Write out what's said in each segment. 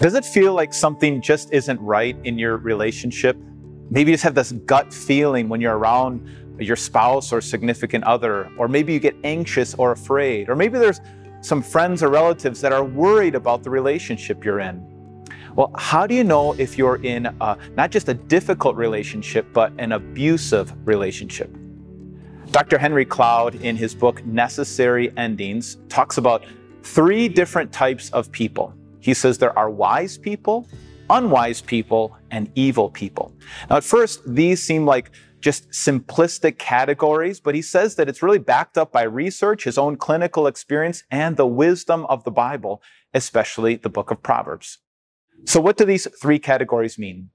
Does it feel like something just isn't right in your relationship? Maybe you just have this gut feeling when you're around your spouse or significant other, or maybe you get anxious or afraid, or maybe there's some friends or relatives that are worried about the relationship you're in. Well, how do you know if you're in a, not just a difficult relationship, but an abusive relationship? Dr. Henry Cloud, in his book Necessary Endings, talks about three different types of people. He says there are wise people, unwise people, and evil people. Now, at first, these seem like just simplistic categories, but he says that it's really backed up by research, his own clinical experience, and the wisdom of the Bible, especially the book of Proverbs. So, what do these three categories mean?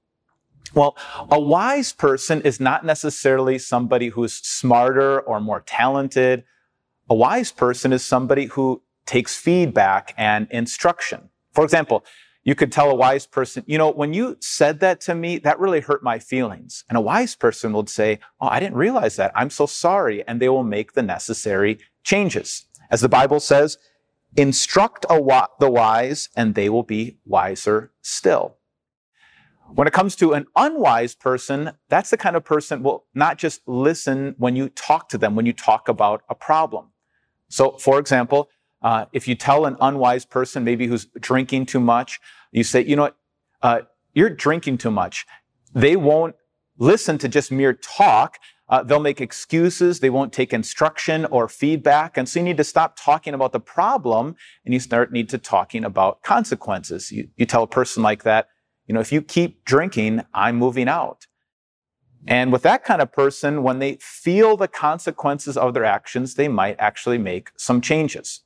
Well, a wise person is not necessarily somebody who's smarter or more talented. A wise person is somebody who takes feedback and instruction. For example, you could tell a wise person, you know, when you said that to me, that really hurt my feelings. And a wise person would say, Oh, I didn't realize that. I'm so sorry. And they will make the necessary changes. As the Bible says, instruct wa- the wise and they will be wiser still. When it comes to an unwise person, that's the kind of person will not just listen when you talk to them, when you talk about a problem. So, for example, uh, if you tell an unwise person, maybe who's drinking too much, you say, you know what, uh, you're drinking too much. They won't listen to just mere talk. Uh, they'll make excuses. They won't take instruction or feedback. And so you need to stop talking about the problem and you start need to talking about consequences. You, you tell a person like that, you know, if you keep drinking, I'm moving out. And with that kind of person, when they feel the consequences of their actions, they might actually make some changes.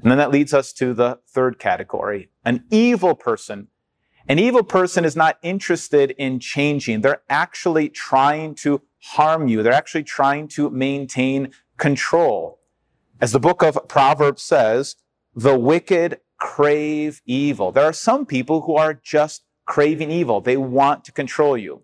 And then that leads us to the third category, an evil person. An evil person is not interested in changing. They're actually trying to harm you. They're actually trying to maintain control. As the book of Proverbs says, the wicked crave evil. There are some people who are just craving evil. They want to control you.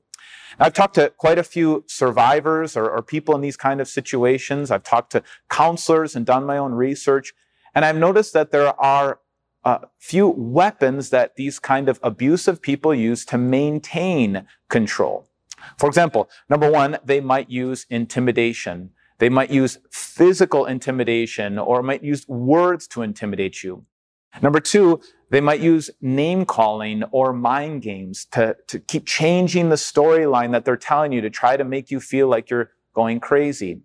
I've talked to quite a few survivors or, or, people in these kind of situations. I've talked to counselors and done my own research. And I've noticed that there are a few weapons that these kind of abusive people use to maintain control. For example, number one, they might use intimidation. They might use physical intimidation or might use words to intimidate you. Number two, they might use name calling or mind games to, to keep changing the storyline that they're telling you to try to make you feel like you're going crazy.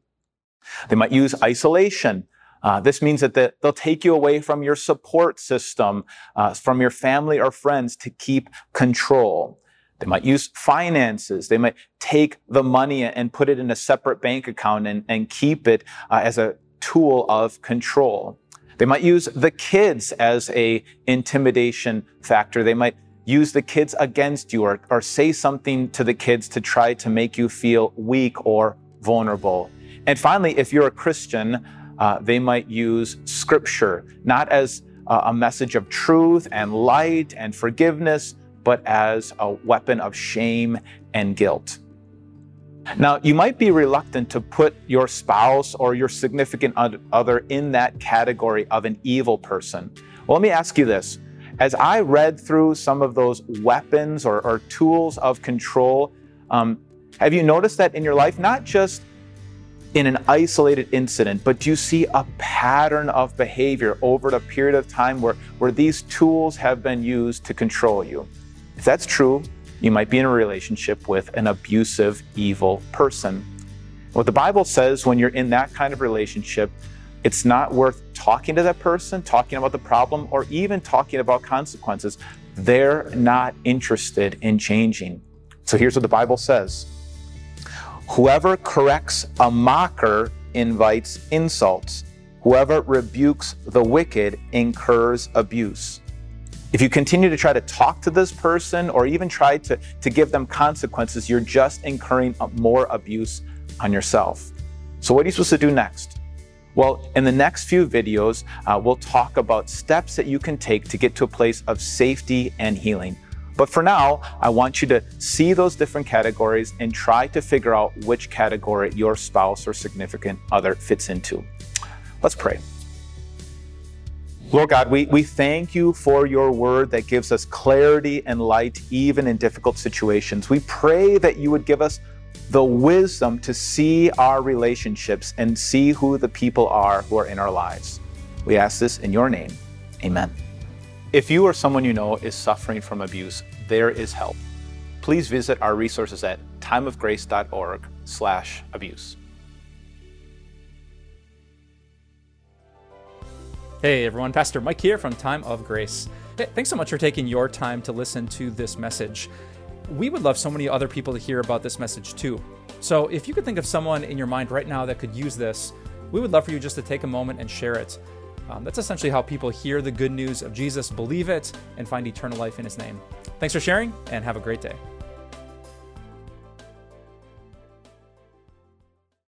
They might use isolation. Uh, this means that the, they'll take you away from your support system, uh, from your family or friends to keep control. They might use finances. They might take the money and put it in a separate bank account and, and keep it uh, as a tool of control. They might use the kids as a intimidation factor. They might use the kids against you or, or say something to the kids to try to make you feel weak or vulnerable. And finally, if you're a Christian, uh, they might use scripture, not as uh, a message of truth and light and forgiveness, but as a weapon of shame and guilt. Now, you might be reluctant to put your spouse or your significant other in that category of an evil person. Well, let me ask you this. As I read through some of those weapons or, or tools of control, um, have you noticed that in your life, not just in an isolated incident, but do you see a pattern of behavior over a period of time where, where these tools have been used to control you. If that's true, you might be in a relationship with an abusive, evil person. What the Bible says when you're in that kind of relationship, it's not worth talking to that person, talking about the problem, or even talking about consequences. They're not interested in changing. So here's what the Bible says Whoever corrects a mocker invites insults. Whoever rebukes the wicked incurs abuse. If you continue to try to talk to this person or even try to, to give them consequences, you're just incurring more abuse on yourself. So, what are you supposed to do next? Well, in the next few videos, uh, we'll talk about steps that you can take to get to a place of safety and healing. But for now, I want you to see those different categories and try to figure out which category your spouse or significant other fits into. Let's pray. Lord God, we, we thank you for your word that gives us clarity and light even in difficult situations. We pray that you would give us the wisdom to see our relationships and see who the people are who are in our lives. We ask this in your name. Amen. If you or someone you know is suffering from abuse, there is help. Please visit our resources at timeofgrace.org/abuse. Hey everyone, Pastor Mike here from Time of Grace. Hey, thanks so much for taking your time to listen to this message. We would love so many other people to hear about this message too. So if you could think of someone in your mind right now that could use this, we would love for you just to take a moment and share it. Um, that's essentially how people hear the good news of Jesus, believe it, and find eternal life in his name. Thanks for sharing, and have a great day.